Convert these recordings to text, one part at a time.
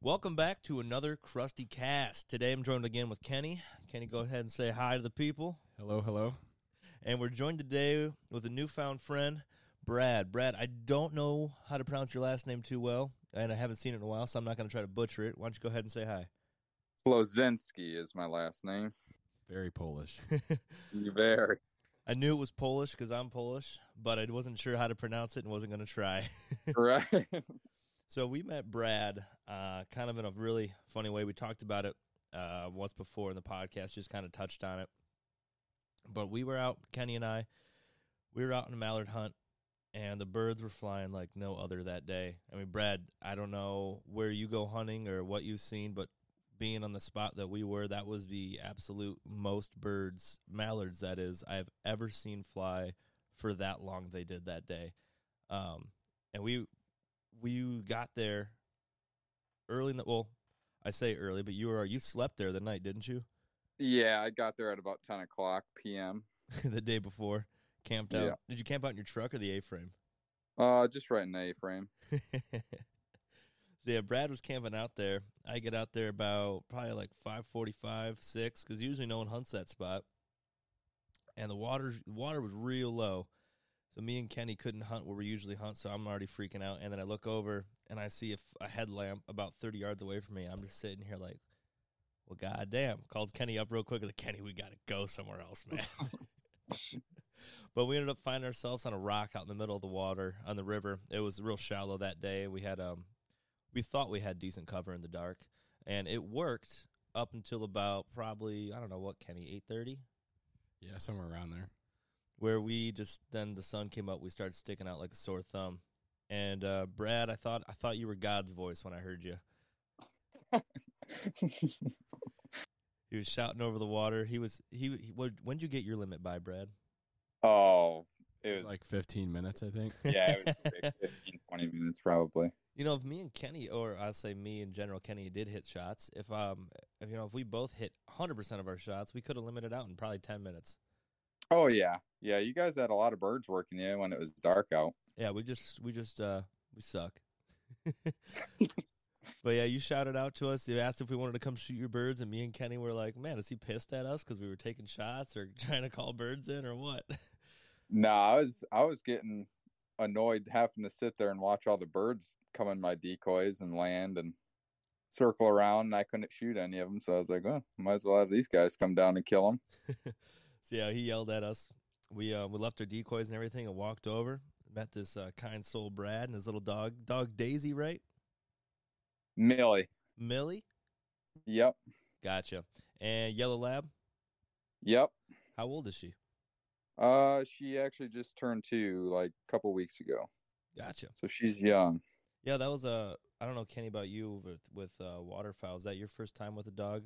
Welcome back to another Krusty Kast. Today I'm joined again with Kenny. Kenny, go ahead and say hi to the people. Hello, hello. And we're joined today with a newfound friend, Brad. Brad, I don't know how to pronounce your last name too well, and I haven't seen it in a while, so I'm not going to try to butcher it. Why don't you go ahead and say hi? Klosinski is my last name. Very Polish. Very. I knew it was Polish because I'm Polish, but I wasn't sure how to pronounce it and wasn't going to try. right. So we met Brad, uh, kind of in a really funny way. We talked about it uh, once before in the podcast, just kind of touched on it. But we were out, Kenny and I, we were out in a mallard hunt, and the birds were flying like no other that day. I mean, Brad, I don't know where you go hunting or what you've seen, but being on the spot that we were, that was the absolute most birds, mallards, that is, I've ever seen fly for that long. They did that day. Um, and we we got there early in the well i say early but you were you slept there the night didn't you Yeah, I got there at about 10 o'clock p.m. the day before camped out Yeah. did you camp out in your truck or the a-frame Uh, just right in the A-frame. so yeah brad was camping out there i get out there about probably like 545 6 because usually no one hunts that spot and the water the water was real low so me and kenny couldn't hunt where we usually hunt so i'm already freaking out. And then i look over and i see a, f- a headlamp about 30 yards away from me. I'm just sitting here like well goddamn. Called kenny up real quick. Like kenny we gotta go somewhere else man. But we ended up finding ourselves on a rock out in the middle of the water on the river. It was real shallow that day. We had um we thought we had decent cover in the dark and it worked up until about probably i don't know what kenny 8.30 yeah, somewhere around there. Where we just then the sun came up we started sticking out like a sore thumb and uh brad i thought i thought you were god's voice when i heard you he was shouting over the water he was he, he what, when did you get your limit by brad Oh, it It was was like 15 minutes, I think. yeah, it was like 15, 20 minutes probably. You know, if me and Kenny, or I'll say me in general, Kenny did hit shots. If um, if you know, if we both hit 100 percent of our shots, we could have limited out in probably 10 minutes. Oh yeah, yeah. You guys had a lot of birds working in when it was dark out. Yeah, we just we just uh we suck. but yeah, you shouted out to us. You asked if we wanted to come shoot your birds, and me and Kenny were like, "Man, is he pissed at us because we were taking shots or trying to call birds in or what?" No, I was I was getting annoyed having to sit there and watch all the birds come in my decoys and land and circle around, and I couldn't shoot any of them. So I was like, "Oh, might as well have these guys come down and kill them." So yeah, he yelled at us. We uh, we left our decoys and everything and walked over. Met this uh, kind soul Brad and his little dog, dog Daisy, right? Millie. Millie. Yep. Gotcha. And Yellow Lab. Yep. How old is she? Uh, she actually just turned two like a couple weeks ago, Gotcha. so she's young. Yeah, that was a. I don't know, Kenny, about you with with uh, waterfowl. Is that your first time with a dog?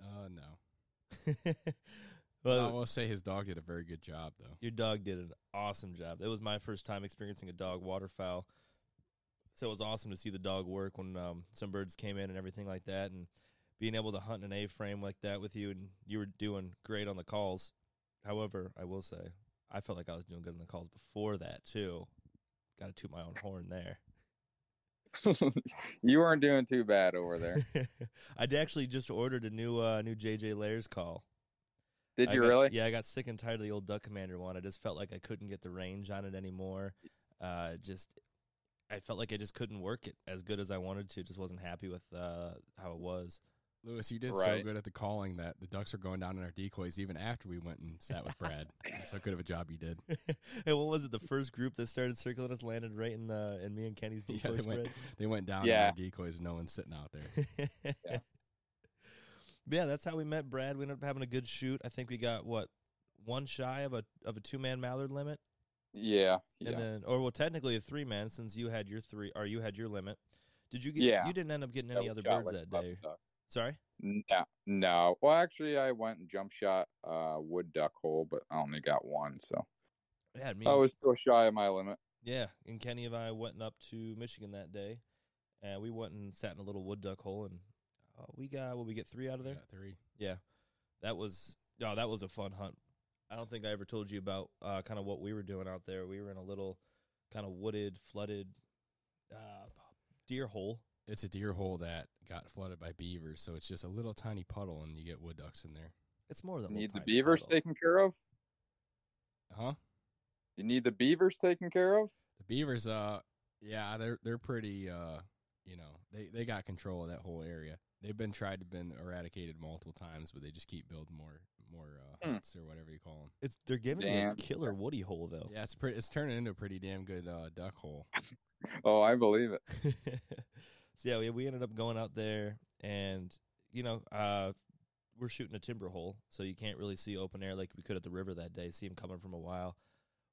Uh, no. well, I will say his dog did a very good job, though. Your dog did an awesome job. It was my first time experiencing a dog waterfowl. So it was awesome to see the dog work when um, some birds came in and everything like that. And being able to hunt an A frame like that with you, and you were doing great on the calls. However, I will say, I felt like I was doing good on the calls before that, too. Got to toot my own horn there. you weren't doing too bad over there. I actually just ordered a new uh, new JJ Lares call. Did you got- really? Yeah, I got sick and tired of the old Duck Commander one. I just felt like I couldn't get the range on it anymore. Uh, just, I felt like I just couldn't work it as good as I wanted to. Just wasn't happy with uh, how it was. Lewis, you did so good at the calling that the ducks were going down in our decoys even after we went and sat with Brad. That's how good of a job you did. and what was it? The first group that started circling us landed right in the in me and Kenny's Yeah, decoy they, went, they went down Yeah. in our decoys, no one's sitting out there. yeah. Yeah, that's how we met Brad. We ended up having a good shoot. I think we got what one shy of a of a two man mallard limit. Yeah. And Yeah. then, or well, technically a three man since you had your three, or you had your limit. Did you get? Yeah. You didn't end up getting any other birds like that day. duck. Sorry. No, no. Well, actually, I went and jump shot uh wood duck hole, but I only got one, so Yeah, me. I was still shy of my limit. yeah, and Kenny and I went up to Michigan that day, and we went and sat in a little wood duck hole, and uh, we got. Will we get three out of there? Yeah, three. Yeah, that was. Oh, that was a fun hunt. I don't think I ever told you about uh, kind of what we were doing out there. We were in a little kind of wooded, flooded uh, deer hole. it's a deer hole that got flooded by beavers, so it's just a little tiny puddle, and you get wood ducks in there. It's more than a Need little the beavers puddle. taken care of. Huh? You need the beavers taken care of. The beavers, uh, yeah, they're they're pretty, uh, you know, they they got control of that whole area. They've been tried to been eradicated multiple times, but they just keep building more more uh, Hmm. huts or whatever you call them. It's they're giving you a killer woody hole though. Yeah, it's pretty. It's turning into a pretty damn good uh, duck hole. Oh, I believe it. so yeah, we we ended up going out there, and you know, uh, we're shooting a timber hole, so you can't really see open air like we could at the river that day. See them coming from a while.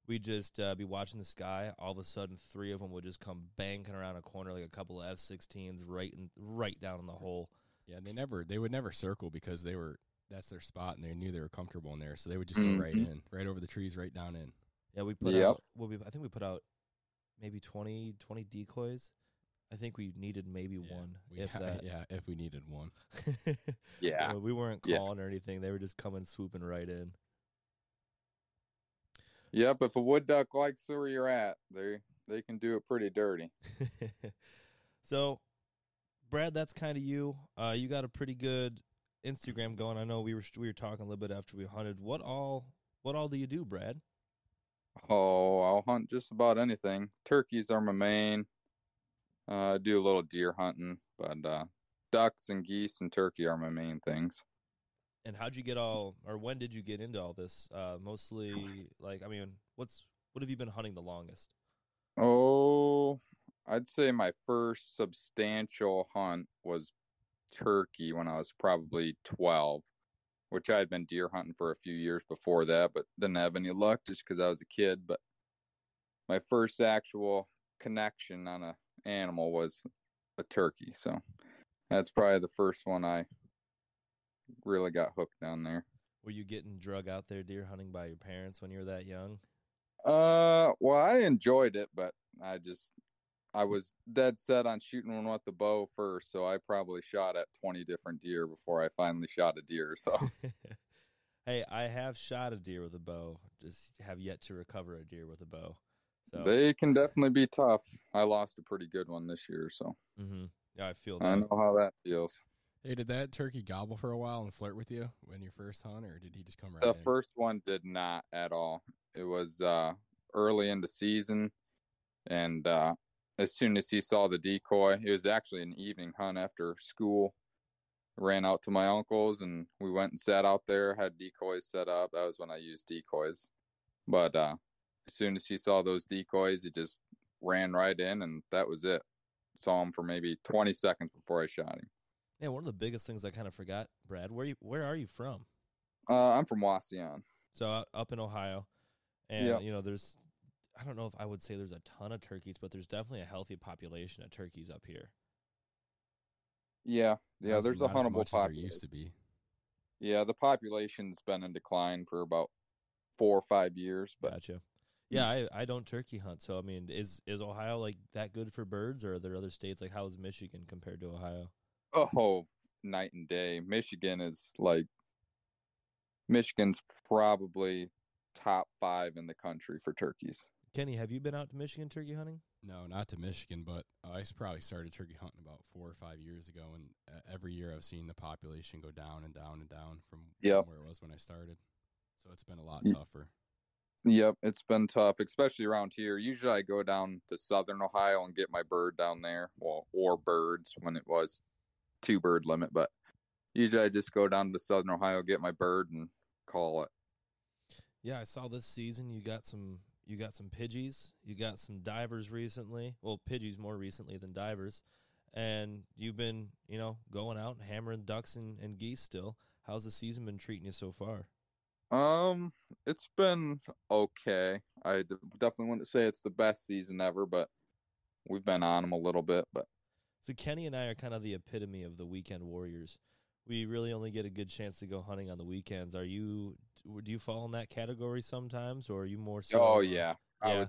We'd just uh, be watching the sky. All of a sudden, three of them would just come banking around a corner like a couple of F-16s, right in, right down in the hole. Yeah, they never they would never circle because they were that's their spot and they knew they were comfortable in there, so they would just go right Mhm. in, right over the trees, right down in. Yeah, we put Yep. out. Well, we, I think we put out maybe 20, 20 decoys. I think we needed maybe Yeah, one, we, if that. yeah, if we needed one. Yeah. We weren't Yeah. calling or anything. They were just coming swooping right in. Yep. If a wood duck likes where you're at, they they can do it pretty dirty. so, Brad, that's kind of you. Uh, you got a pretty good Instagram going. I know we were we were talking a little bit after we hunted. What all what all do you do, Brad? Oh, I'll hunt just about anything. Turkeys are my main. Uh, I do a little deer hunting, but uh, ducks and geese and turkey are my main things. And how'd you get all, or when did you get into all this? Uh, mostly, like, I mean, what's what have you been hunting the longest? Oh, I'd say my first substantial hunt was turkey when I was probably 12, which I had been deer hunting for a few years before that, but didn't have any luck just because I was a kid. But my first actual connection on a animal was a turkey. So that's probably the first one I really got hooked down there. Were you getting drug out there deer hunting by your parents when you were that young? Uh, well, I enjoyed it, but I just I was dead set on shooting one with the bow first, so I probably shot at twenty different deer before I finally shot a deer. So hey, I have shot a deer with a bow, just have yet to recover a deer with a bow. So, they can definitely be tough. I lost a pretty good one this year, so mm-hmm. yeah, I feel That. I know how that feels. Hey, did that turkey gobble for a while and flirt with you when your first hunt, or did he just come right The in? first one did not at all. It was uh early in the season, and uh as soon as he saw the decoy, it was actually an evening hunt after school. Ran out to my uncle's and we went and sat out there, had decoys set up. That was when I used decoys. But uh as soon as he saw those decoys, he just ran right in and that was it. Saw him for maybe 20 seconds before I shot him. Yeah, one of the biggest things I kind of forgot, Brad. Where you where are you from? Uh, I'm from Wauseon. So uh, up in Ohio, and Yep. you know, there's I don't know if I would say there's a ton of turkeys, but there's definitely a healthy population of turkeys up here. Yeah, yeah. Not there's a not as huntable much as there population. used to be. Yeah, the population's been in decline for about four or five years, but Gotcha. Yeah, I I don't turkey hunt, so I mean, is is Ohio like that good for birds, or are there other states like how is Michigan compared to Ohio? oh, night and day. Michigan is like Michigan's probably top five in the country for turkeys. Kenny, have you been out to Michigan turkey hunting? No, not to Michigan, but I s- probably started turkey hunting about four or five years ago, and uh, every year I've seen the population go down and down and down from Yep. where it was when I started. So it's been a lot tougher. Yep, it's been tough, especially around here. Usually I go down to southern Ohio and get my bird down there, well, or birds when it was two bird limit, but usually I just go down to southern Ohio, get my bird and call it. Yeah, I saw this season you got some you got some pidgeys, you got some divers recently. Well, pidgeys more recently than divers. And you've been, you know, going out and hammering ducks and, and geese still. How's the season been treating you so far? Um, it's been okay. I definitely wouldn't say it's the best season ever, but we've been on them a little bit. But So Kenny and I are kind of the epitome of the weekend warriors. We really only get a good chance to go hunting on the weekends. Are you do you fall in that category sometimes or are you more so oh yeah, yeah.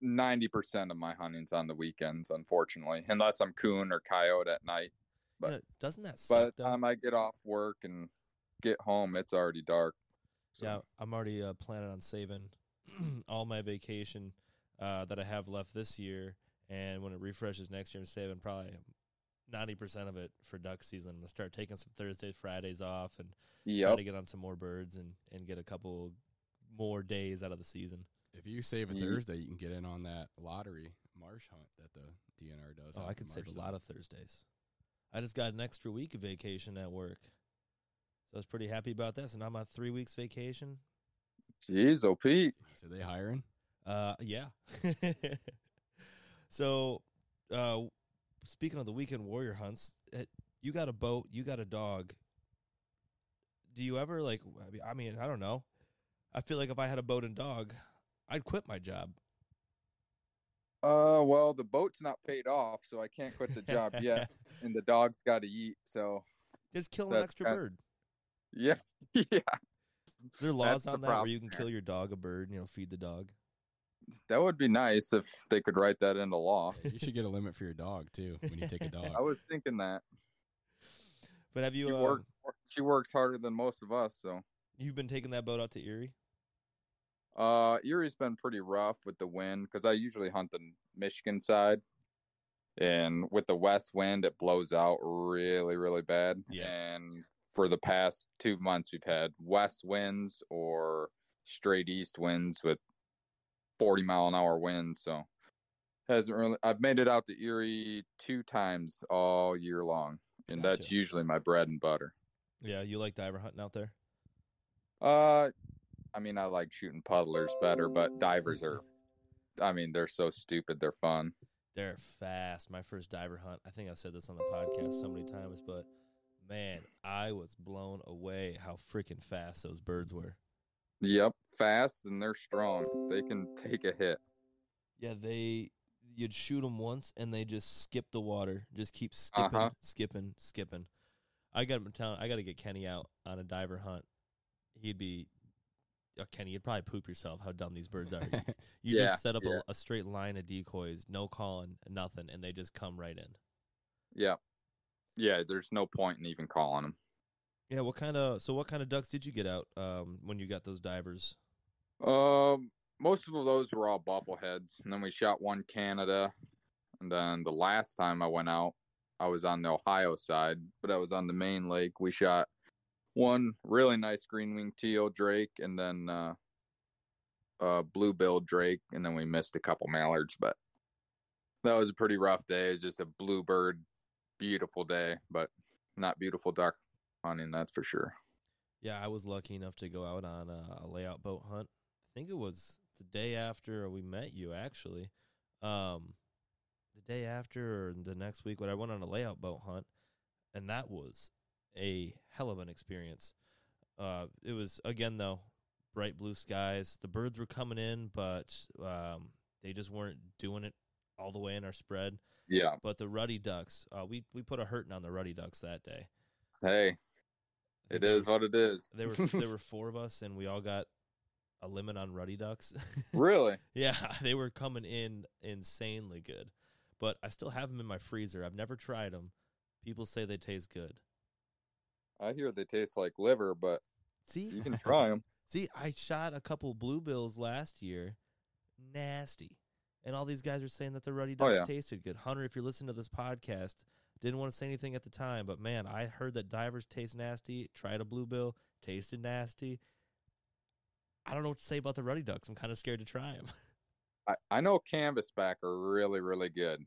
ninety percent of my hunting's on the weekends, unfortunately, unless I'm coon or coyote at night. but- Yeah, doesn't that Suck, By the though? time I get off work and get home, it's already dark. So, Yeah, I'm already uh, planning on saving all my vacation uh, that I have left this year, and when it refreshes next year, I'm saving probably ninety percent of it for duck season. I'm gonna start taking some Thursdays, Fridays off, and try to get on some more birds and and get a couple more days out of the season. If you save a Ye- Thursday, you can get in on that lottery marsh hunt that the DNR does. Oh, I in could save a lot of Thursdays. I just got an extra week of vacation at work, so I was pretty happy about that. So now I'm on three weeks vacation. Jeez, oh Pete. So they hiring? Uh, yeah. so, uh, speaking of the weekend warrior hunts, eh, you got a boat, you got a dog. Do you ever like? I mean, I don't know. I feel like if I had a boat and dog, I'd quit my job. Uh, well, the boat's not paid off, so I can't quit the job yet, and the dog's got to eat. So, Just kill an extra kind- bird. yeah, yeah, There are laws that's on that where you can kill your dog a bird, you know, feed the dog. That would be nice if they could write that into law. You should get a limit for your dog too when you take a dog. I was thinking that But have you she uh, work, she works harder than most of us, so. you've been taking that boat out to Erie? Uh, Erie's been pretty rough with the wind because I usually hunt the Michigan side, and with the west wind, it blows out really, really bad. Yeah. And for the past two months, we've had west winds or straight east winds with forty mile an hour winds. So hasn't really. I've made it out to Erie two times all year long, and that's usually my bread and butter. Yeah, you like diver hunting out there? Uh, I mean, I like shooting puddlers better, but divers are, I mean, they're so stupid. They're fun. They're fast. My first diver hunt. I think I've said this on the podcast so many times, but man, I was blown away how freaking fast those birds were. Yep, fast and they're strong. They can take a hit. Yeah, they you'd shoot them once and they just skip the water, just keep skipping, Uh-huh. skipping, skipping. I got him telling I got to get Kenny out on a diver hunt. He'd be oh, Kenny, you'd probably poop yourself how dumb these birds are. You Yeah, just set up yeah. a, a straight line of decoys, no calling, nothing, and they just come right in. Yeah, yeah. There's no point in even calling them. Yeah, what kind of so what kind of ducks did you get out um, when you got those divers? Um, most of those were all buffleheads, and then we shot one Canada, and then the last time I went out, I was on the Ohio side, but I was on the main lake. We shot one really nice green wing teal drake, and then uh, uh, blue billed drake, and then we missed a couple mallards, but that was a pretty rough day. It was just a bluebird, beautiful day, but not beautiful duck hunting, that's for sure. Yeah, I was lucky enough to go out on a, a layout boat hunt. I think it was the day after we met you, actually. Um, the day after or the next week, when I went on a layout boat hunt, and that was a hell of an experience. Uh, it was again though, bright blue skies. The birds were coming in, but um, they just weren't doing it all the way in our spread. Yeah. But the ruddy ducks, uh, we we put a hurting on the ruddy ducks that day. Hey, it is what it is. there were there were four of us, and we all got a limit on ruddy ducks. really? yeah, they were coming in insanely good, but I still have them in my freezer. I've never tried them. People say they taste good. I hear they taste like liver, but See, you can try them. See, I shot a couple bluebills last year, nasty, and all these guys are saying that the ruddy Oh, ducks yeah. tasted good. Hunter, if you're listening to this podcast, didn't want to say anything at the time, but man, I heard that divers taste nasty. Tried a bluebill, tasted nasty. I don't know what to say about the ruddy ducks. I'm kind of scared to try them. I, I know canvasback are really, really good.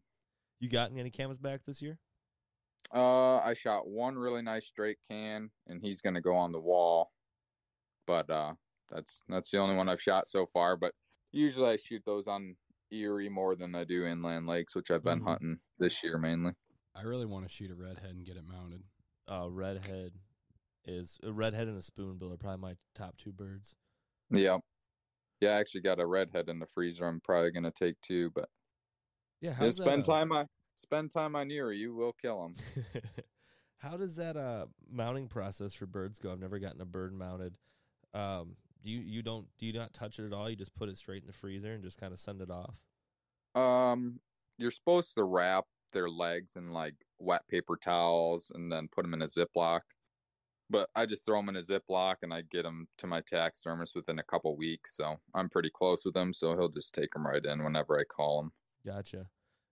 You gotten any canvasback this year? Uh, I shot one really nice straight can, and he's gonna go on the wall. But uh, that's that's the only one I've shot so far. But usually I shoot those on Erie more than I do inland lakes, which I've been Mhm. hunting this year mainly. I really want to shoot a redhead and get it mounted. Uh, redhead is a redhead and a spoonbill are probably my top two birds. Yeah, yeah. I actually got a redhead in the freezer. I'm probably gonna take two, but Yeah, yeah, how's that, spend uh, time on spend time on Erie. You will kill them. How does that uh mounting process for birds go? I've never gotten a bird mounted. Um, do you you don't do you not touch it at all? You just put it straight in the freezer and just kind of send it off. Um, you're supposed to wrap their legs in like wet paper towels and then put them in a Ziploc. But I just throw them in a Ziploc and I get them to my taxidermist within a couple weeks. So I'm pretty close with him. So he'll just take them right in whenever I call him. Gotcha.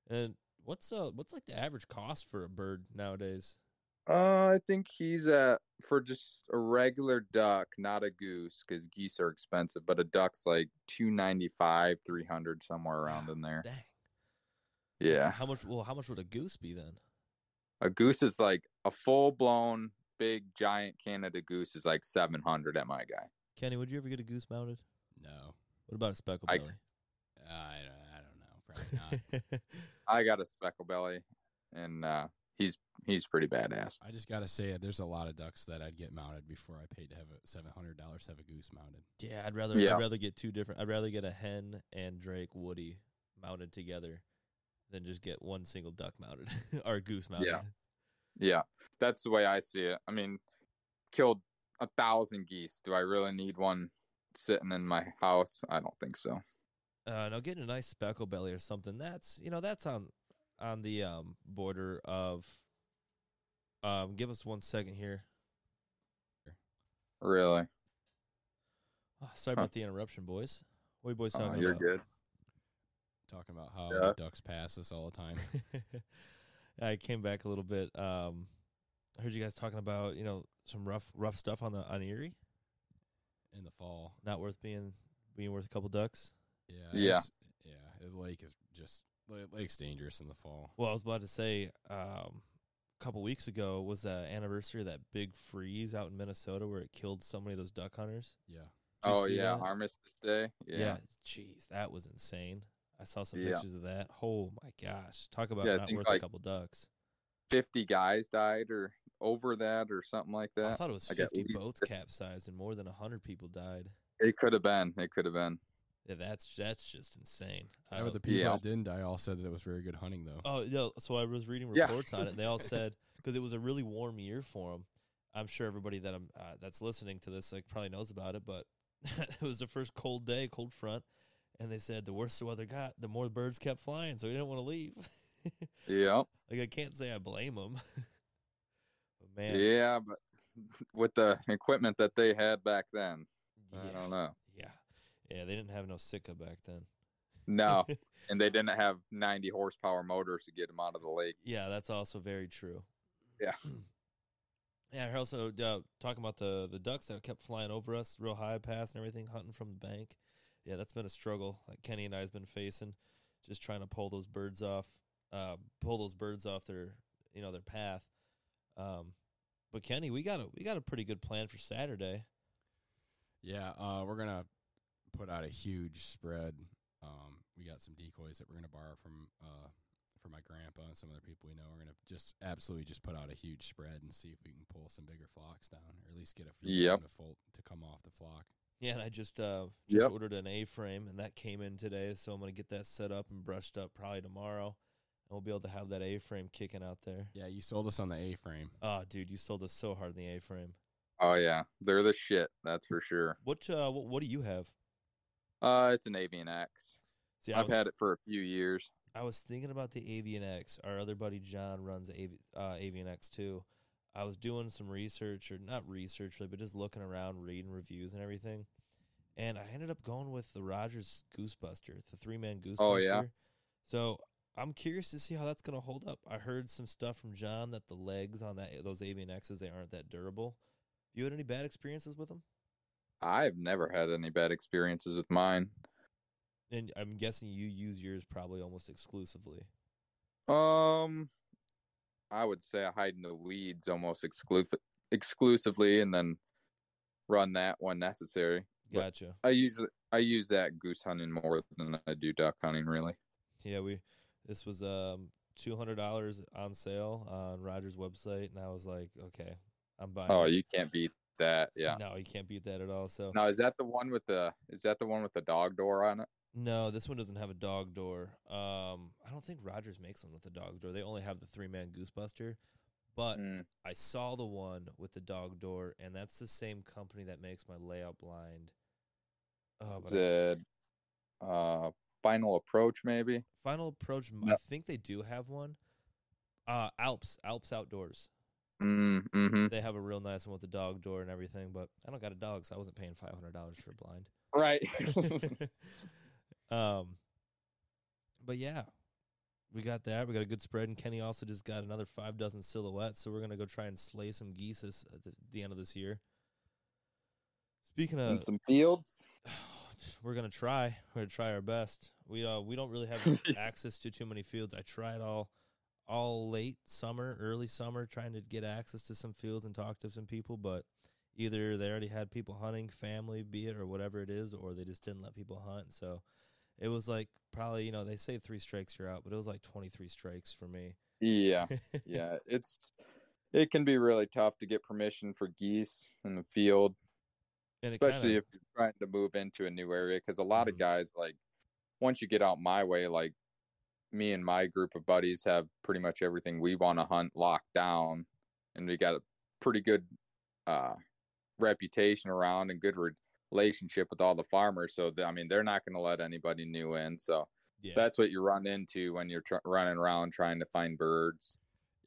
And what's uh what's like the average cost for a bird nowadays? Uh, I think he's at for just a regular duck, not a goose, because geese are expensive. But a duck's like two ninety five, three hundred, somewhere around in there. Dang. Yeah, How much? Well, how much would a goose be then? a goose is like a full blown big giant Canada goose is like seven hundred at my guy. Kenny, would you ever get a goose mounted? No, What about a speckle I- belly? I, I don't know. Probably not. I got a speckle belly, and uh, he's he's pretty badass. I just gotta say, there's a lot of ducks that I'd get mounted before I paid to have a seven hundred dollars to have a goose mounted. yeah, I'd rather Yeah. I'd rather get two different. I'd rather get a hen and Drake Woody mounted together than just get one single duck mounted or goose mounted. Yeah, Yeah. that's the way I see it. I mean, killed a thousand geese. Do I really need one sitting in my house? I don't think so. Uh, now getting a nice speckle belly or something that's you know that's on on the um border of. Um, give us one second here. Really? Oh, sorry Huh. about the interruption, boys. What are you boys Oh, talking you're about? good. Talking about how Yeah. ducks pass us all the time. I came back a little bit. Um, I heard you guys talking about you know some rough rough stuff on the on Erie. in the fall. Not worth being being worth a couple ducks. Yeah. Yeah. Yeah. The lake is just la- lake's dangerous in the fall. Well, I was about to say um, a couple weeks ago was the anniversary of that big freeze out in Minnesota where it killed so many of those duck hunters. Yeah. Oh yeah, that? Armistice Day. Yeah. Yeah. jeez, that was insane. I saw some Yeah. pictures of that. Oh my gosh, talk about Yeah, not think, worth a couple ducks. fifty guys died or over that or something like that. I thought it was I fifty boats capsized and more than hundred people died. It could have been. It could have been. Yeah, that's that's just insane. Yeah, Uh, the people Yeah. that didn't die all said that it was very good hunting, though. Oh, yeah. So I was reading Yeah. reports on it, and they all said because it was a really warm year for them. I'm sure everybody that I'm uh, that's listening to this like probably knows about it, but it was the first cold day, cold front, and they said the worse the weather got, the more the birds kept flying, so we didn't want to leave. Yeah. like I can't say I blame them. but man, Yeah, but with the equipment that they had back then, I yeah, don't know. yeah, yeah. They didn't have no Sitka back then. No, and they didn't have 90 horsepower motors to get them out of the lake. Yeah, that's also very true. Yeah. Yeah, also uh, talking about the the ducks that kept flying over us, real high pass and everything, hunting from the bank. Yeah, that's been a struggle. Like Kenny and I has been facing, just trying to pull those birds off, uh, pull those birds off their, you know, their path. Um, but Kenny, we got a we got a pretty good plan for Saturday. Yeah, uh, we're gonna put out a huge spread. Um, we got some decoys that we're gonna borrow from uh, from my grandpa and some other people we know. We're gonna just absolutely just put out a huge spread and see if we can pull some bigger flocks down, or at least get a few of Yep. to, fold, to come off the flock. Yeah, and I just uh just Yep. ordered an A frame, and that came in today, so I'm gonna get that set up and brushed up probably tomorrow, and we'll be able to have that A frame kicking out there. Yeah, you sold us on the A frame. Oh, dude, you sold us so hard in the A frame. Oh yeah, they're the shit. That's for sure. What uh, what, what do you have? Uh, it's an Avian X. See, I I've was, had it for a few years. I was thinking about the Avian X. Our other buddy John runs Avi, uh, Avian X too. I was doing some research, or not research, really, but just looking around, reading reviews and everything. And I ended up going with the Rogers Goosebuster, the three man Goosebuster. Oh, yeah? So I'm curious to see how that's going to hold up. I heard some stuff from John that the legs on that those Avian X's they aren't that durable. You had any bad experiences with them? I've never had any bad experiences with mine. And I'm guessing you use yours probably almost exclusively. Um, I would say I hide in the weeds almost exclusive exclusively, and then run that when necessary. But- Gotcha. I use I use that goose hunting more than I do duck hunting. Really. Yeah, we this was um two hundred dollars on sale on Rogers' website, and I was like, okay, I'm buying. Oh, it. you can't beat that. Yeah. No, you can't beat that at all. So Now is that the one with the is that the one with the dog door on it? No, this one doesn't have a dog door. Um, I don't think Rogers makes one with a dog door. They only have the three man Goosebuster. But Mm, I saw the one with the dog door, and that's the same company that makes my layout blind. Oh, is it uh final approach maybe? Final Approach. No. I think they do have one. Uh, Alps, Alps Outdoors. Mm, mm-hmm. They have a real nice one with the dog door and everything, but I don't got a dog, so I wasn't paying five hundred dollars for a blind. Right. um, but yeah, we got that. We got a good spread, and Kenny also just got another five dozen silhouettes. So we're gonna go try and slay some geese this, at the, the end of this year. Speaking In of, some fields. we're gonna try. We're gonna try our best. We uh we don't really have access to too many fields. I tried all all late summer, early summer, trying to get access to some fields and talk to some people, but either they already had people hunting, family, be it or whatever it is, or they just didn't let people hunt. So it was like probably you know they say three strikes you're out, but it was like twenty three strikes for me. Yeah, yeah. It's it can be really tough to get permission for geese in the field, and especially kinda, if you're trying to move into a new area. Because a lot Mhm. of guys like once you get out my way, like me and my group of buddies have pretty much everything we want to hunt locked down, and we got a pretty good uh, reputation around and good re- relationship with all the farmers. So th- I mean, they're not going to let anybody new in. So yeah. that's what you run into when you're tr- running around trying to find birds.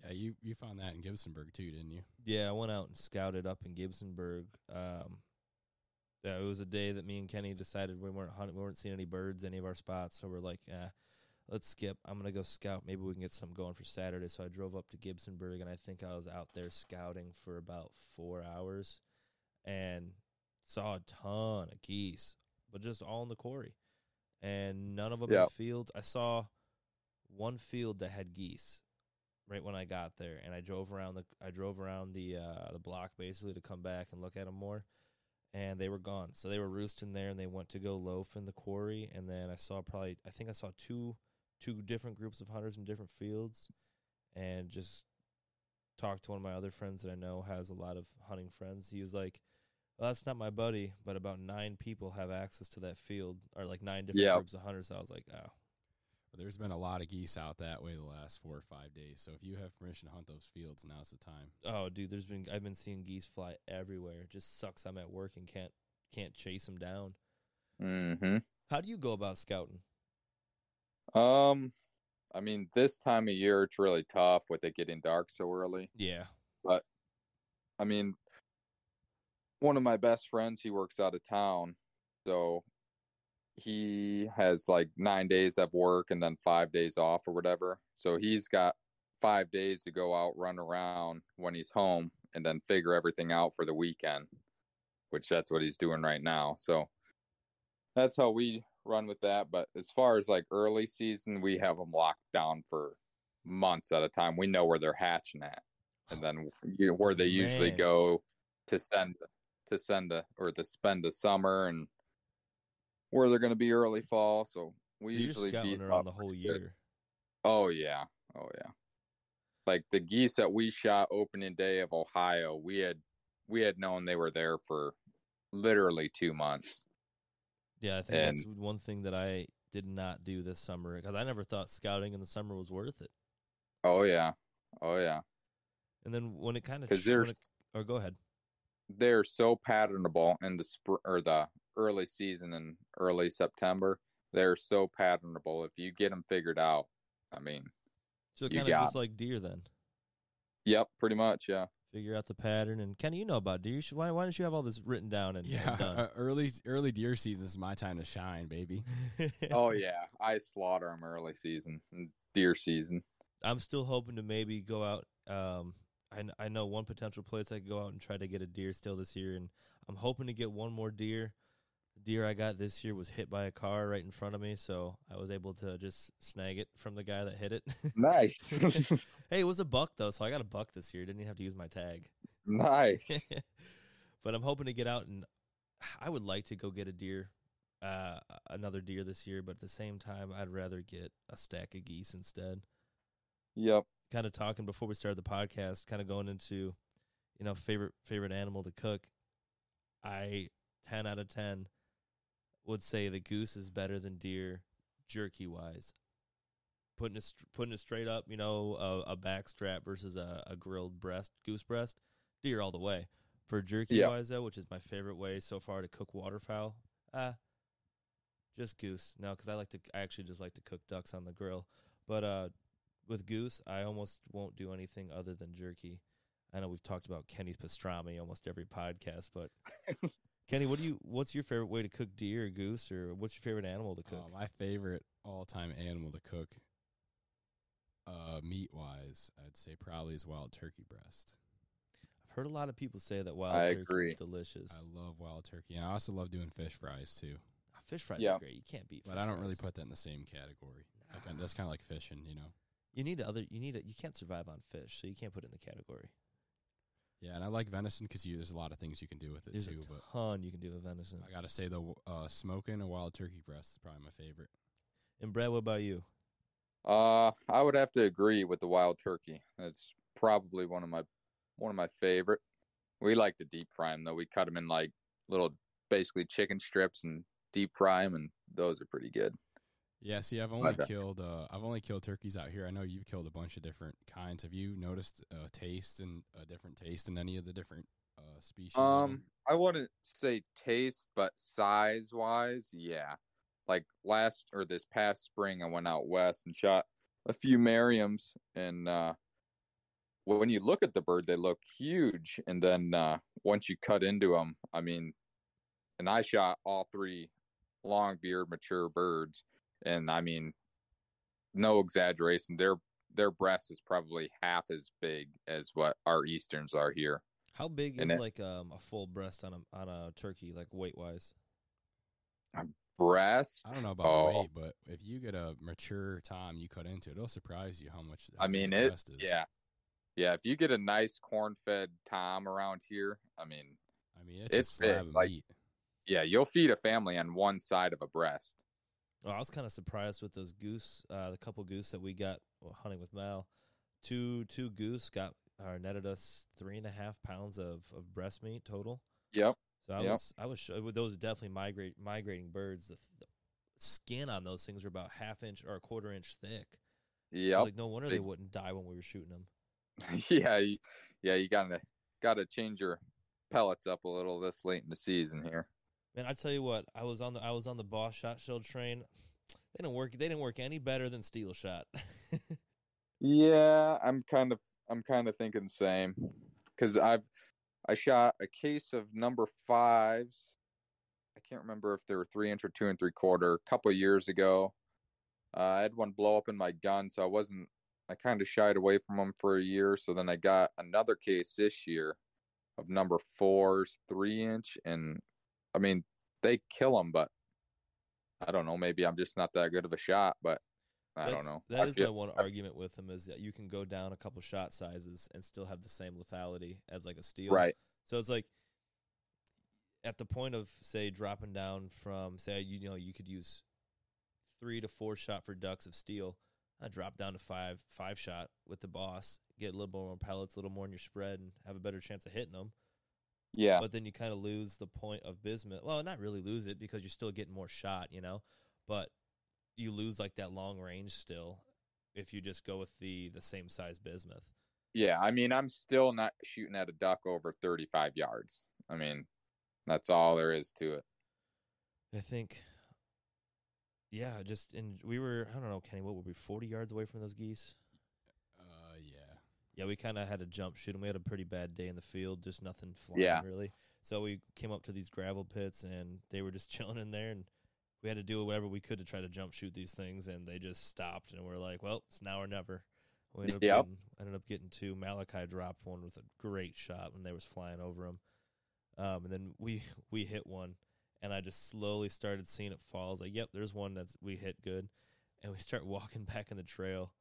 Yeah, you you found that in Gibsonburg too, didn't you? Yeah, I went out and scouted up in Gibsonburg. Um, yeah, it was a day that me and Kenny decided we weren't hunting, we weren't seeing any birds, any of our spots. So we're like, eh, let's skip. I'm gonna go scout. Maybe we can get some going for Saturday. So I drove up to Gibsonburg, and I think I was out there scouting for about four hours, and saw a ton of geese, but just all in the quarry, and none of them Yeah. in fields. I saw one field that had geese right when I got there, and I drove around the I drove around the uh, the block basically to come back and look at them more, and they were gone. So they were roosting there, and they went to go loaf in the quarry, and then I saw probably I think I saw two two different groups of hunters in different fields, and just talked to one of my other friends that I know has a lot of hunting friends. He was like. Well, that's not my buddy, but about nine people have access to that field, or like nine different Yeah. groups of hunters. So I was like, oh, But there's been a lot of geese out that way the last four or five days. So if you have permission to hunt those fields, now's the time. Oh, dude, there's been I've been seeing geese fly everywhere. It just sucks. I'm at work and can't can't chase them down. Mm-hmm. How do you go about scouting? Um, I mean, this time of year it's really tough with it getting dark so early. Yeah, but I mean, one of my best friends, he works out of town, so he has like nine days of work and then five days off or whatever. So he's got five days to go out, run around when he's home, and then figure everything out for the weekend, which that's what he's doing right now. So that's how we run with that. But as far as like early season, we have them locked down for months at a time. We know where they're hatching at, and then where they usually Man. go to send to send a or to spend the summer and where they're going to be early fall. So we you're usually scouting around the whole good. year. Oh yeah, oh yeah. Like the geese that we shot opening day of Ohio, we had we had known they were there for literally two months. Yeah, I think that's one thing that I did not do this summer because I never thought scouting in the summer was worth it. Oh yeah, oh yeah. And then when it kind of Because they're or oh, go ahead. They're so patternable in the spring or the early season and early September. They're so patternable. If you get them figured out, I mean, So kind of just like deer then. yep, pretty much, yeah. Figure out the pattern and Kenny, you know about deer. You should, why why don't you have all this written down and, and Yeah, done? uh, early early deer season is my time to shine, baby. Oh yeah, I slaughter them early season, and deer season. I'm still hoping to maybe go out. Um, I, I know one potential place I could go out and try to get a deer still this year, and I'm hoping to get one more deer. The deer I got this year was hit by a car right in front of me, so I was able to just snag it from the guy that hit it. Nice, hey, it was a buck though, so I got a buck this year. Didn't even have to use my tag. nice. but I'm hoping to get out and I would like to go get a deer, uh, another deer this year. But at the same time, I'd rather get a stack of geese instead. Yep. Kind of talking before we started the podcast, kind of going into, you know, favorite favorite animal to cook. I ten out of ten would say the goose is better than deer, jerky wise. Putting it putting it straight up, you know, a, a back strap versus a, a grilled breast, goose breast, deer all the way. For jerky Yeah. wise though, which is my favorite way so far to cook waterfowl, ah, just goose. No, because I like to, I actually just like to cook ducks on the grill. But uh, with goose, I almost won't do anything other than jerky. I know we've talked about Kenny's pastrami almost every podcast, but Kenny, what do you? What's your favorite way to cook deer or goose, or what's your favorite animal to cook? Uh, my favorite all time animal to cook uh, meat wise, I'd say probably is wild turkey breast. I've heard a lot of people say that wild I turkey agree. is delicious. I love wild turkey. And I also love doing fish fries too, Ah, Fish fries Yeah. are great. You can't beat. Fish. But I don't really put that in the same category. Like, that's kind of like fishing, you know. You need other. You need. A, you can't survive on fish, so you can't put it in the category. Yeah, and I like venison because there's a lot of things you can do with it There's too. a But ton you can do with venison. I gotta say the uh, smoking a wild turkey breast is probably my favorite. And Brad, what about you? Uh, I would have to agree with the wild turkey. It's probably one of my one of my favorite. We like to deep fry them though. We cut them in like little, basically chicken strips and deep fry them, and those are pretty good. Yeah, see, I've only Okay. killed uh, I've only killed turkeys out here. I know you've killed a bunch of different kinds. Have you noticed a taste and a different taste in any of the different uh, species? Um, I wouldn't say taste, but size wise, yeah. Like last or this past spring, I went out west and shot a few Merriams, and uh, when you look at the bird, they look huge, and then uh, once you cut into them, I mean, and I shot all three long beard mature birds, and I mean, no exaggeration, their their breast is probably half as big as what our easterns are here. How big And is it- like um, a full breast on a on a turkey, like weight wise? Breast. I don't know about oh, weight, but if you get a mature tom you cut into it, it'll surprise you how much. how I mean the it. breast is. Yeah, yeah. If you get a nice corn-fed tom around here, I mean, I mean it's, It's a slab big, of like- meat. yeah, you'll feed a family on one side of a breast. Oh, I was kind of surprised with those goose, uh, the couple goose that we got well, hunting with Mal. Two two goose got or netted us three and a half pounds of, of breast meat total. Yep. So I Yep. was I was with those are definitely migrate migrating birds. The, the skin on those things were about half inch or a quarter inch thick. Yeah. Like no wonder they Big. wouldn't die when we were shooting them. yeah. You, yeah. You gotta gotta change your pellets up a little this late in the season here. Man, I tell you what, I was on the I was on the Boss Shot Shell train. They didn't work. They didn't work any better than Steel Shot. Yeah, I'm kind of I'm kind of thinking the same because I've I shot a case of number fives. I can't remember if they were three inch or two and three quarter. A couple years ago, uh, I had one blow up in my gun, so I wasn't. I kind of shied away from them for a year. So then I got another case this year of number fours, three inch, and I mean they kill them, but I don't know. Maybe I'm just not that good of a shot, but I don't know. That I is feel- my one argument with them is that you can go down a couple shot sizes and still have the same lethality as like a steel. right. So it's like at the point of say dropping down from say you know you could use three to four shot for ducks of steel. I drop down to five five shot with the boss, get a little more pellets, a little more in your spread, and have a better chance of hitting them. Yeah. But then you kind of lose the point of bismuth. Well, not really lose it because you're still getting more shot, you know. But you lose like that long range still if you just go with the the same size bismuth. Yeah, I mean, I'm still not shooting at a duck over 35 yards. I mean, that's all there is to it. I think. Yeah, just and we were I don't know Kenny what were we forty yards away from those geese. Yeah. We kind of had to jump shoot, and We had a pretty bad day in the field, just nothing flying Yeah. really. So we came up to these gravel pits and they were just chilling in there and we had to do whatever we could to try to jump shoot these things and they just stopped and we're like, well, it's now or never. We ended up, Yep. getting, ended up getting two. Malachi dropped one with a great shot and they was flying over him. Um, and then we we hit one and I just slowly started seeing it fall. I was like, yep, there's one that's we hit good. And we start walking back in the trail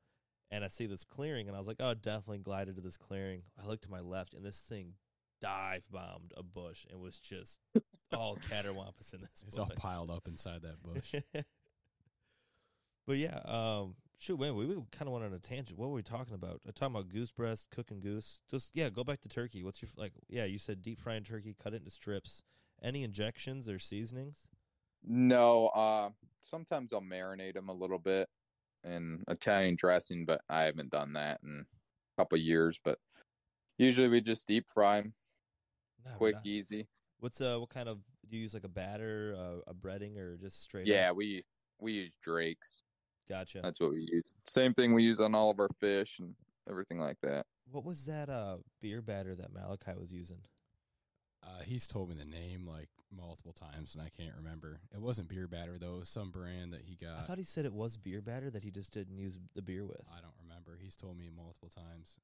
and I see this clearing, and I was like, "Oh, definitely glided to this clearing." I looked to my left, and this thing dive bombed a bush and was just all catterwampus in this. Bush. It's all piled up inside that bush. but yeah, um, shoot, man, we, we kind of went on a tangent. What were we talking about? Uh, talking about goose breast, cooking goose. Just yeah, go back to turkey. What's your like? Yeah, you said deep frying turkey, cut it into strips. Any injections or seasonings? No, uh, sometimes I'll marinate them a little bit in Italian dressing, but I haven't done that in a couple years. But usually we just deep fry them, Nah, quick, not- easy. What's uh, what kind of do you use? Like a batter, uh, a breading, or just straight? Yeah, up? we we use Drake's. gotcha. That's what we use. Same thing we use on all of our fish and everything like that. What was that uh beer batter that Malachi was using? Uh, he's told me the name like multiple times, and I can't remember. It wasn't beer batter though; it was some brand that he got. I thought he said it was beer batter that he just didn't use the beer with. I don't remember. He's told me multiple times.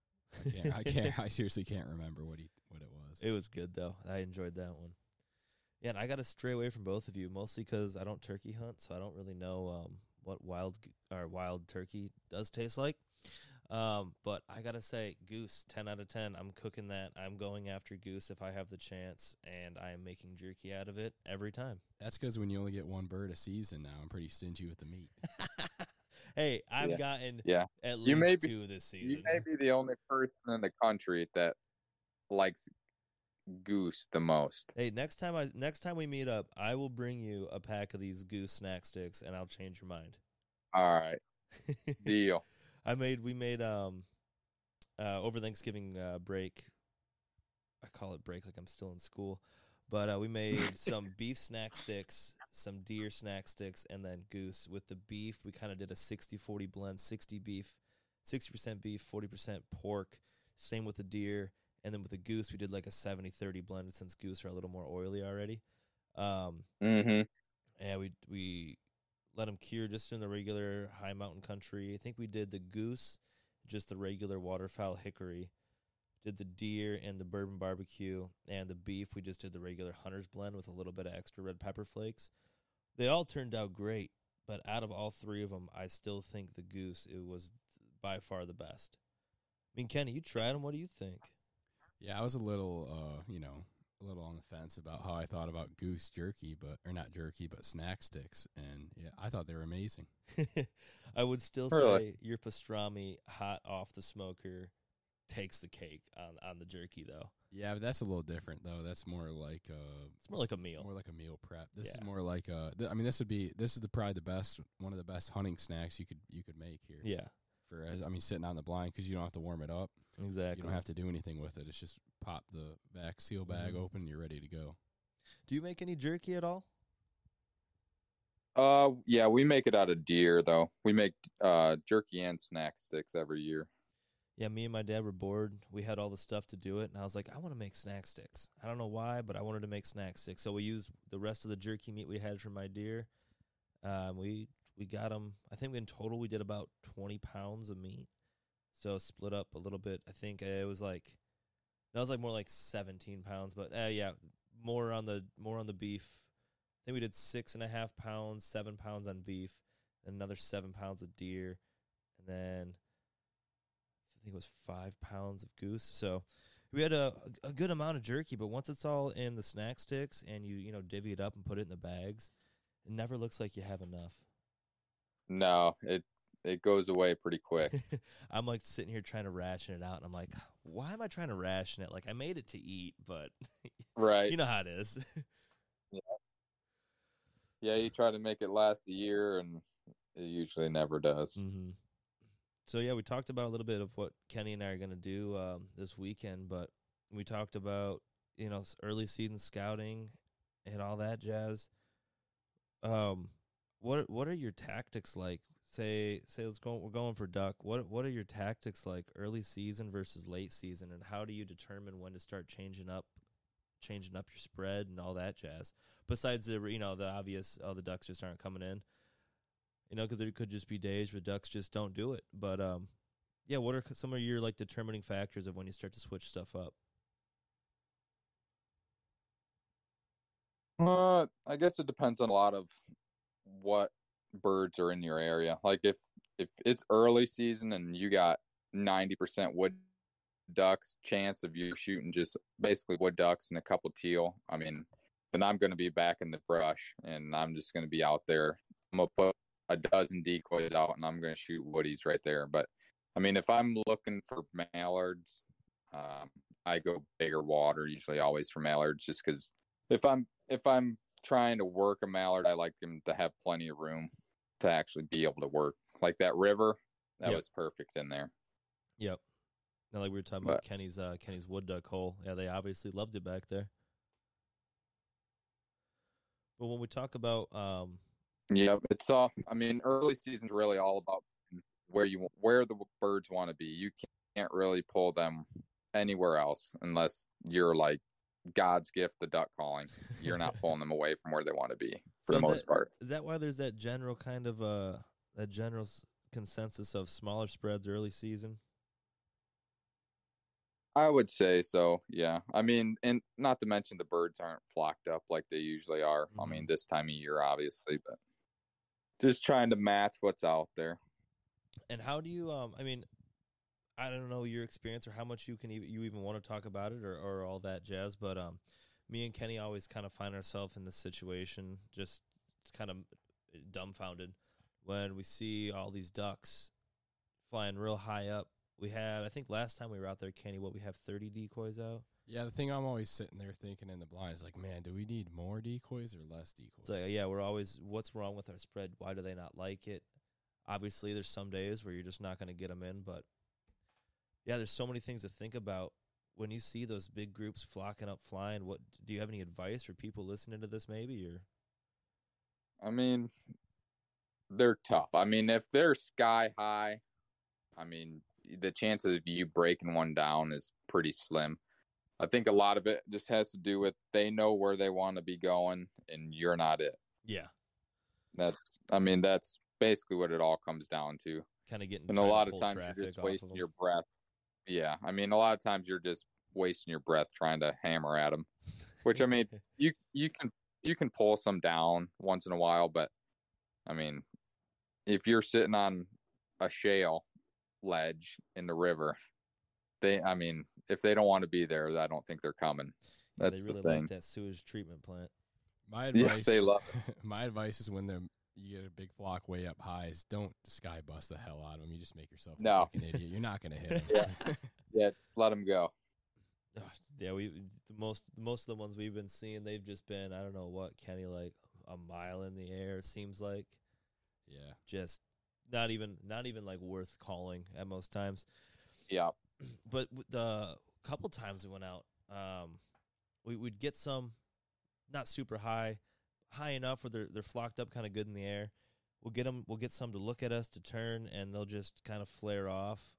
I can't. I can't. I seriously can't remember what he what it was. It was good though. I enjoyed that one. Yeah, and I got to stray away from both of you mostly because I don't turkey hunt, so I don't really know um, what wild g- or wild turkey does taste like. Um, but I gotta say, goose, ten out of ten. I'm cooking that. I'm going after goose if I have the chance, and I am making jerky out of it every time. That's because when you only get one bird a season now, I'm pretty stingy with the meat. hey, I've Yeah. gotten Yeah. at least You may be- two this season. You may be the only person in the country that likes goose the most. Hey, next time I next time we meet up, I will bring you a pack of these goose snack sticks, and I'll change your mind. All right, deal. I made we made um uh over Thanksgiving uh break. I call it break like I'm still in school. But uh, we made some beef snack sticks, some deer snack sticks, and then goose. With the beef, we kind of did a 60-40 blend, 60 beef, 60% beef, 40% pork. Same with the deer. And then with the goose, we did like a 70-30 blend since goose are a little more oily already. Um, Mm-hmm. and we we let them cure just in the regular Hi Mountain country. I think we did the goose, just the regular waterfowl hickory. Did the deer and the bourbon barbecue and the beef. We just did the regular hunter's blend with a little bit of extra red pepper flakes. They all turned out great, but out of all three of them, I still think the goose it was by far the best. I mean, Kenny, you tried them. What do you think? Yeah, I was a little, uh, you know, a little on the fence about how I thought about goose jerky, but or not jerky, but snack sticks, and yeah, I thought they were amazing. I would still Really? say your pastrami hot off the smoker takes the cake on on the jerky though. Yeah, but that's a little different though. That's more like uh, It's more like a meal. more like a meal prep. This Yeah. is more like uh, th- I mean, this would be this is the probably the best one of the best hunting snacks you could you could make here. yeah, For as I mean, sitting on the blind because you don't have to warm it up. exactly. You don't have to do anything with it. It's just pop the back seal bag Mhm. open, and you're ready to go. Do you make any jerky at all? Uh, yeah, we make it out of deer though. We make uh jerky and snack sticks every year. Yeah, me and my dad were bored. We had all the stuff to do it, and I was like, I want to make snack sticks. I don't know why, but I wanted to make snack sticks. So we used the rest of the jerky meat we had from my deer. Um, we we got them. I think in total we did about twenty pounds of meat. So split up a little bit. I think uh, it was like that was like more like seventeen pounds, but uh, yeah, more on the more on the beef. I think we did six and a half pounds, seven pounds on beef, and another seven pounds of deer, and then I think it was five pounds of goose. So we had a a good amount of jerky, but once it's all in the snack sticks and you you know divvy it up and put it in the bags, it never looks like you have enough. No, it it goes away pretty quick. I'm like sitting here trying to ration it out, and I'm like, why am I trying to ration it? Like I made it to eat, but right. you know how it is. yeah, yeah, you try to make it last a year and it usually never does. hmm So yeah, we talked about a little bit of what Kenny and I are going to do um, this weekend, but we talked about you know early season scouting and all that jazz. Um, what what are your tactics like? Say say let's go. We're going for duck. What what are your tactics like early season versus late season, and how do you determine when to start changing up, changing up your spread and all that jazz? Besides the you know the obvious, oh the ducks just aren't coming in you know, because there could just be days where ducks just don't do it. But um, yeah, what are some of your like determining factors of when you start to switch stuff up? Uh, I guess it depends on a lot of what birds are in your area. Like if if it's early season and you got ninety percent wood ducks chance of you shooting just basically wood ducks and a couple teal, I mean, then I'm going to be back in the brush and I'm just going to be out there. I'm gonna put a dozen decoys out and I'm going to shoot woodies right there. But I mean, if I'm looking for mallards, um, I go bigger water usually always for mallards just because if I'm if I'm trying to work a mallard, I like him to have plenty of room to actually be able to work. Like that river, that Yep. was perfect in there. Yep. Now, like we were talking about Kenny's uh, Kenny's wood duck hole. Yeah, they obviously loved it back there. But when we talk about um, Yeah, it's all. I mean, early season's really all about where you where the birds want to be. You can't really pull them anywhere else unless you're like God's gift to duck calling. You're not pulling them away from where they want to be for So the most that- part. Is that why there's that general kind of uh that general consensus of smaller spreads early season? I would say so. Yeah. I mean, and not to mention the birds aren't flocked up like they usually are. I Mhm. mean, this time of year, obviously, but just trying to match what's out there. And how do you um I mean I don't know your experience or how much you can even you even want to talk about it or, or all that jazz, but um me and Kenny always kind of find ourselves in this situation just kind of dumbfounded when we see all these ducks flying real high up. We have I think last time we were out there, Kenny, what we have thirty decoys out. Yeah, the thing I'm always sitting there thinking in the blind is like, man, do we need more decoys or less decoys? Like, yeah, we're always, what's wrong with our spread? Why do they not like it? Obviously, there's some days where you're just not going to get them in, but yeah, there's so many things to think about when you see those big groups flocking up, flying. What do you have any advice for people listening to this, maybe? Or I mean, they're tough. I mean, if they're sky high, I mean, the chances of you breaking one down is pretty slim. I think a lot of it just has to do with they know where they want to be going and you're not it. yeah, That's, I mean, that's basically what it all comes down to. kind of getting And a lot of times you're just wasting of your breath. Yeah. I mean, a lot of times you're just wasting your breath trying to hammer at them, which I mean, you, you can, you can pull some down once in a while, but I mean, if you're sitting on a shale ledge in the river, they, I mean, if they don't want to be there, I don't think they're coming. Yeah, That's they the really thing. like that sewage treatment plant. My advice, Yeah, advice, they love my advice is when the you get a big flock way up high, is don't sky bust the hell out of them. You just make yourself a No. fucking idiot. You're not gonna hit them. Yeah. Let them go. Yeah, we the most most of the ones we've been seeing, they've just been I don't know what Kenny like a mile in the air. It seems like yeah. just not even not even like worth calling at most times. Yeah. But w- the couple times we went out, um, we would get some not super high, high enough where they're they're flocked up kind of good in the air. We'll get them. We'll get some to look at us to turn, and they'll just kind of flare off.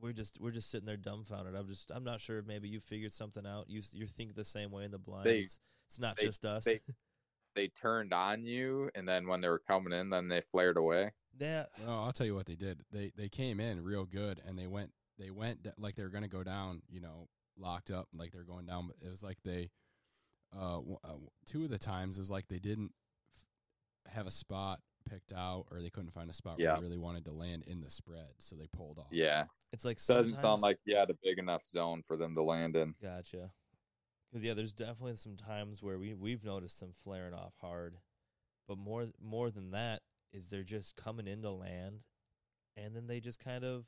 We're just we're just sitting there dumbfounded. I'm just I'm not sure if maybe you figured something out. You you think the same way in the blind. They- it's, it's not they- just us. they- They turned on you, and then when they were coming in, then they flared away. yeah, Well, I'll tell you what they did. They they came in real good, and they went they went like they were gonna go down. You know, locked up like they're going down. But it was like they, uh, w- uh, w- two of the times it was like they didn't f- have a spot picked out, or they couldn't find a spot where they really wanted to land in the spread, so they pulled off. Yeah. it's like Doesn't sound like you had a big enough zone for them to land in. Gotcha. Because yeah, there's definitely some times where we we've noticed them flaring off hard, but more more than that is they're just coming into land, and then they just kind of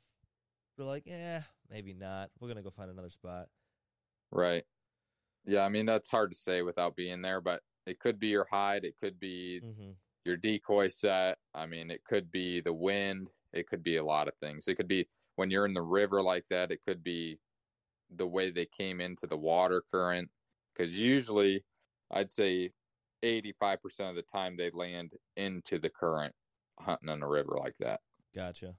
they're like, yeah, maybe not. We're gonna go find another spot. Right. Yeah, I mean that's hard to say without being there, but it could be your hide, it could be Mm-hmm. your decoy set. I mean, it could be the wind, it could be a lot of things. It could be when you're in the river like that, it could be the way they came into the water current cuz usually I'd say 85% of the time they land into the current hunting on a river like that. Gotcha.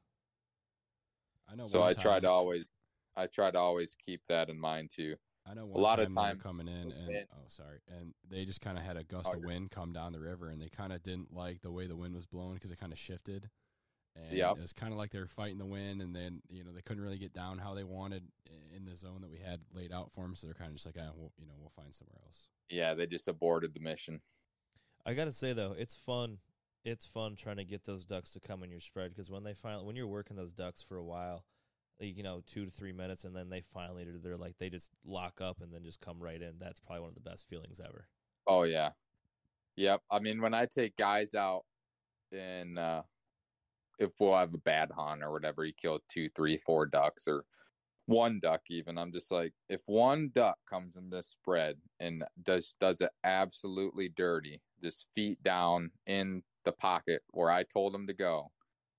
I know. So I try to always I try to always keep that in mind too. I know one lot of time they were time coming in and wind- oh sorry, and they just kind of had a gust of wind come down the river, and they kind of didn't like the way the wind was blowing because it kind of shifted. And Yep. it was kind of like they were fighting the wind, and then you know they couldn't really get down how they wanted in the zone that we had laid out for them. So they're kind of just like, ah, well, you know, we'll find somewhere else. Yeah, they just aborted the mission. I gotta say though, it's fun. It's fun trying to get those ducks to come in your spread because when they finally, when you're working those ducks for a while, you know, two to three minutes, and then they finally they're like they just lock up and then just come right in. That's probably one of the best feelings ever. Oh yeah. Yep. I mean when I take guys out and uh if we'll have a bad hunt or whatever, you kill two, three, four ducks or one duck even. I'm just like, if one duck comes in this spread and does does it absolutely dirty, just feet down in the pocket where I told him to go,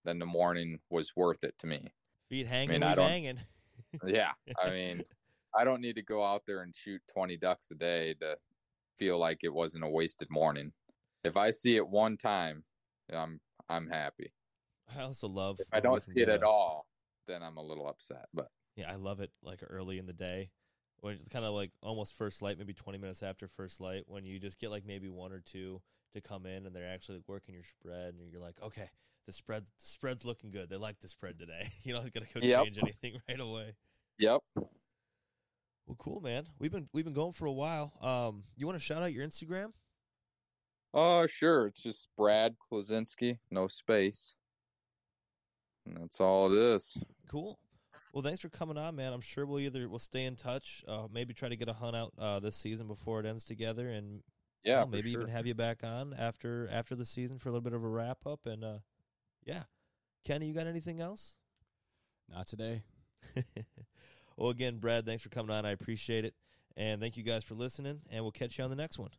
then the morning was worth it to me. Feet hanging, I we don't- banging. Yeah. I mean, I don't need to go out there and shoot 20 ducks a day to feel like it wasn't a wasted morning. If I see it one time, I'm I'm happy. I also love. If I don't see it at all, then I'm a little upset. But Yeah, I love it like early in the day when it's kind of like almost first light, maybe 20 minutes after first light, when you just get like maybe one or two to come in and they're actually working your spread, and you're like, okay, the spread the spread's looking good. They like the spread today. you know, not gonna go Yep. change anything right away. Yep. Well, cool, man. We've been we've been going for a while. Um, you want to shout out your Instagram? Oh, sure. It's just Brad Klosinski, no space. And that's all it is. Cool. Well, thanks for coming on, man. I'm sure we'll either we'll stay in touch, uh, maybe try to get a hunt out uh, this season before it ends together, and Yeah, Well, maybe sure. even have you back on after after the season for a little bit of a wrap up. And uh, yeah, Kenny, you got anything else? Not today. well, again, Brad, thanks for coming on. I appreciate it, and thank you guys for listening. And we'll catch you on the next one.